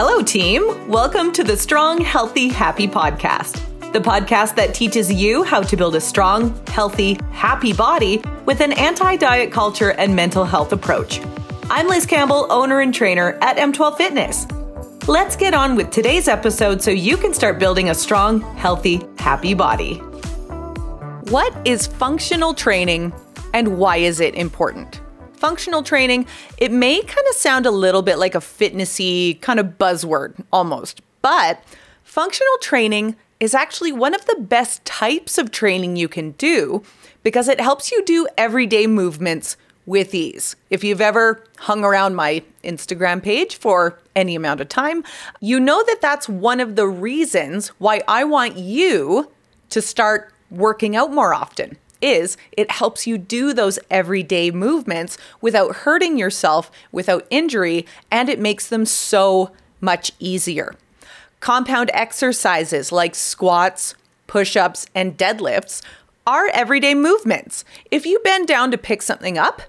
Hello, team. Welcome to the Strong, Healthy, Happy podcast, the podcast that teaches you how to build a strong, healthy, happy body with an anti diet culture and mental health approach. I'm Liz Campbell, owner and trainer at M12 Fitness. Let's get on with today's episode so you can start building a strong, healthy, happy body. What is functional training and why is it important? Functional training, it may kind of sound a little bit like a fitnessy kind of buzzword almost, but functional training is actually one of the best types of training you can do because it helps you do everyday movements with ease. If you've ever hung around my Instagram page for any amount of time, you know that that's one of the reasons why I want you to start working out more often is it helps you do those everyday movements without hurting yourself, without injury, and it makes them so much easier. Compound exercises like squats, push ups, and deadlifts are everyday movements. If you bend down to pick something up,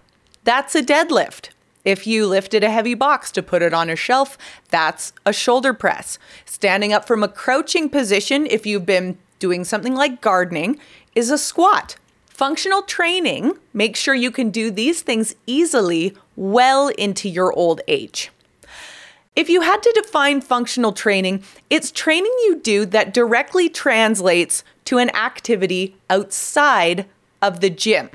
that's a deadlift. If you lifted a heavy box to put it on a shelf, that's a shoulder press. Standing up from a crouching position, if you've been doing something like gardening, is a squat. Functional training makes sure you can do these things easily well into your old age. If you had to define functional training, it's training you do that directly translates to an activity outside of the gym.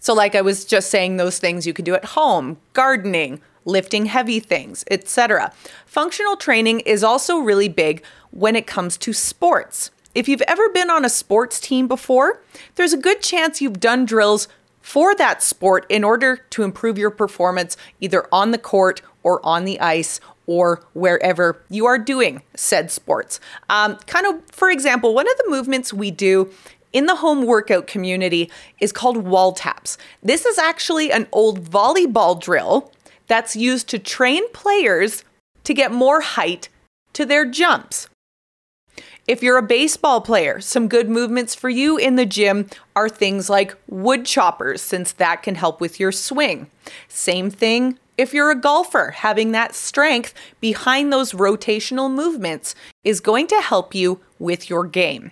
So, like I was just saying, those things you can do at home, gardening, lifting heavy things, etc. Functional training is also really big when it comes to sports. If you've ever been on a sports team before, there's a good chance you've done drills for that sport in order to improve your performance either on the court or on the ice or wherever you are doing said sports. Um, kind of, for example, one of the movements we do in the home workout community is called wall taps. This is actually an old volleyball drill that's used to train players to get more height to their jumps. If you're a baseball player, some good movements for you in the gym are things like wood choppers, since that can help with your swing. Same thing if you're a golfer, having that strength behind those rotational movements is going to help you with your game.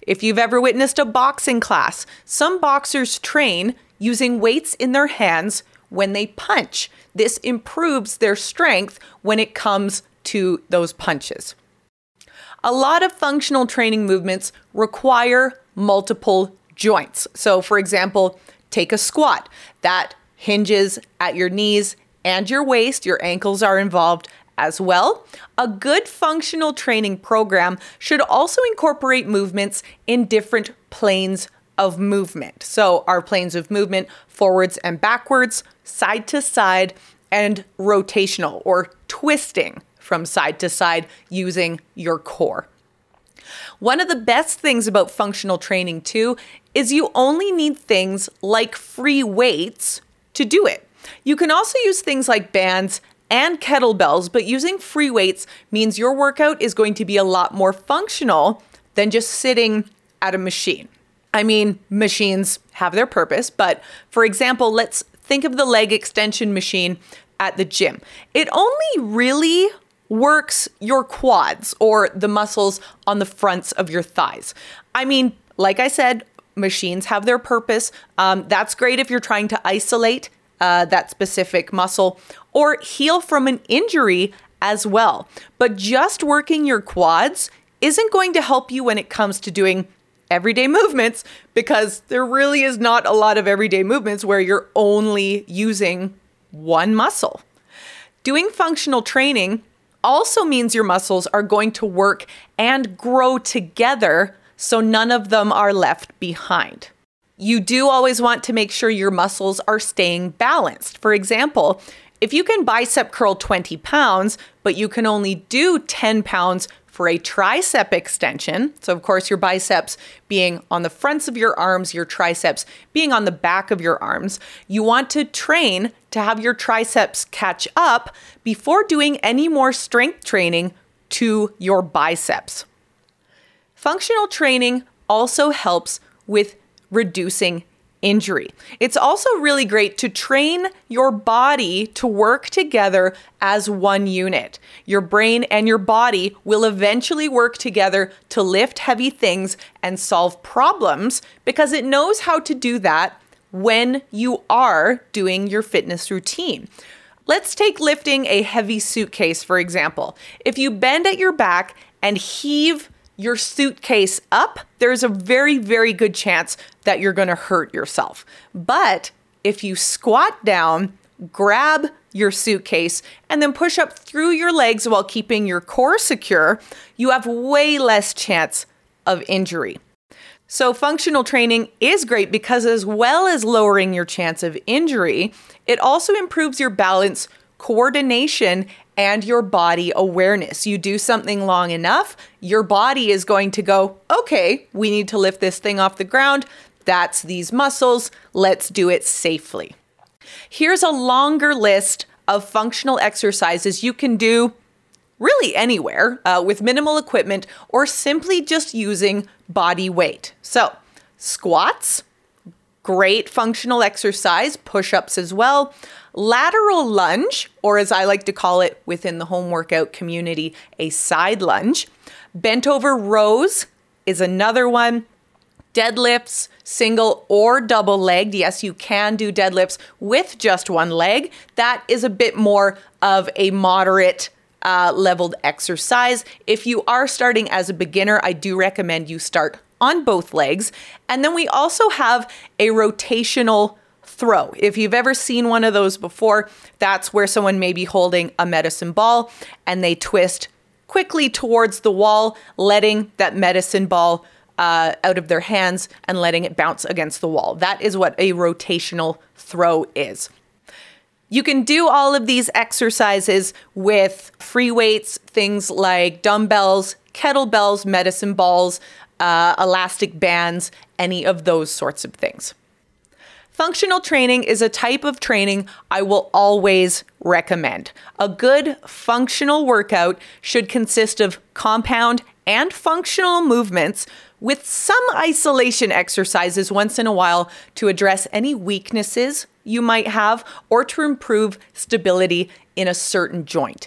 If you've ever witnessed a boxing class, some boxers train using weights in their hands when they punch. This improves their strength when it comes to those punches. A lot of functional training movements require multiple joints. So, for example, take a squat that hinges at your knees and your waist, your ankles are involved as well. A good functional training program should also incorporate movements in different planes of movement. So, our planes of movement forwards and backwards, side to side, and rotational or twisting from side to side using your core. One of the best things about functional training, too, is you only need things like free weights to do it. You can also use things like bands and kettlebells, but using free weights means your workout is going to be a lot more functional than just sitting at a machine. I mean, machines have their purpose, but for example, let's think of the leg extension machine at the gym. It only really works your quads or the muscles on the fronts of your thighs. I mean, like I said, machines have their purpose. Um, that's great if you're trying to isolate uh, that specific muscle or heal from an injury as well. But just working your quads isn't going to help you when it comes to doing everyday movements because there really is not a lot of everyday movements where you're only using one muscle. Doing functional training also means your muscles are going to work and grow together so none of them are left behind. You do always want to make sure your muscles are staying balanced. For example, if you can bicep curl 20 pounds, but you can only do 10 pounds for a tricep extension. So, of course, your biceps being on the fronts of your arms, your triceps being on the back of your arms. You want to train to have your triceps catch up before doing any more strength training to your biceps. Functional training also helps with reducing injury. It's also really great to train your body to work together as one unit. Your brain and your body will eventually work together to lift heavy things and solve problems because it knows how to do that when you are doing your fitness routine. Let's take lifting a heavy suitcase, for example. If you bend at your back and heave your suitcase up, there's a very, very good chance that you're going to hurt yourself. But if you squat down, grab your suitcase, and then push up through your legs while keeping your core secure, you have way less chance of injury. So, functional training is great because, as well as lowering your chance of injury, it also improves your balance, coordination, and your body awareness. You do something long enough, your body is going to go, okay, we need to lift this thing off the ground. That's these muscles. Let's do it safely. Here's a longer list of functional exercises you can do really anywhere uh, with minimal equipment or simply just using body weight. So, squats, great functional exercise, push ups as well. Lateral lunge, or as I like to call it within the home workout community, a side lunge. Bent over rows is another one. Deadlifts, single or double legged. Yes, you can do deadlifts with just one leg. That is a bit more of a moderate uh, leveled exercise. If you are starting as a beginner, I do recommend you start on both legs. And then we also have a rotational throw. If you've ever seen one of those before, that's where someone may be holding a medicine ball and they twist quickly towards the wall, letting that medicine ball uh, out of their hands and letting it bounce against the wall. That is what a rotational throw is. You can do all of these exercises with free weights, things like dumbbells, kettlebells, medicine balls, uh, elastic bands, any of those sorts of things. Functional training is a type of training I will always recommend. A good functional workout should consist of compound and functional movements with some isolation exercises once in a while to address any weaknesses you might have or to improve stability in a certain joint.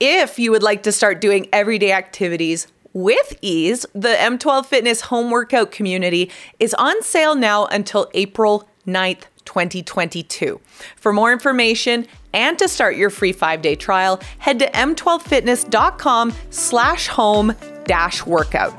If you would like to start doing everyday activities with ease, the M12 Fitness home workout community is on sale now until April 9th, 2022. For more information and to start your free five-day trial, head to m12fitness.com slash home dash workout.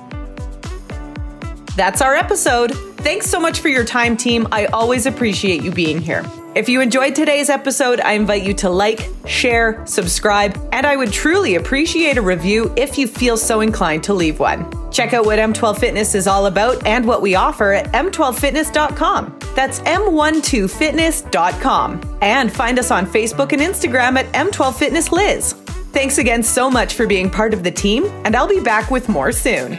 That's our episode. Thanks so much for your time, team. I always appreciate you being here. If you enjoyed today's episode, I invite you to like, share, subscribe, and I would truly appreciate a review if you feel so inclined to leave one. Check out what M12 Fitness is all about and what we offer at m12fitness.com. That's m12fitness.com. And find us on Facebook and Instagram at M12FitnessLiz. Thanks again so much for being part of the team, and I'll be back with more soon.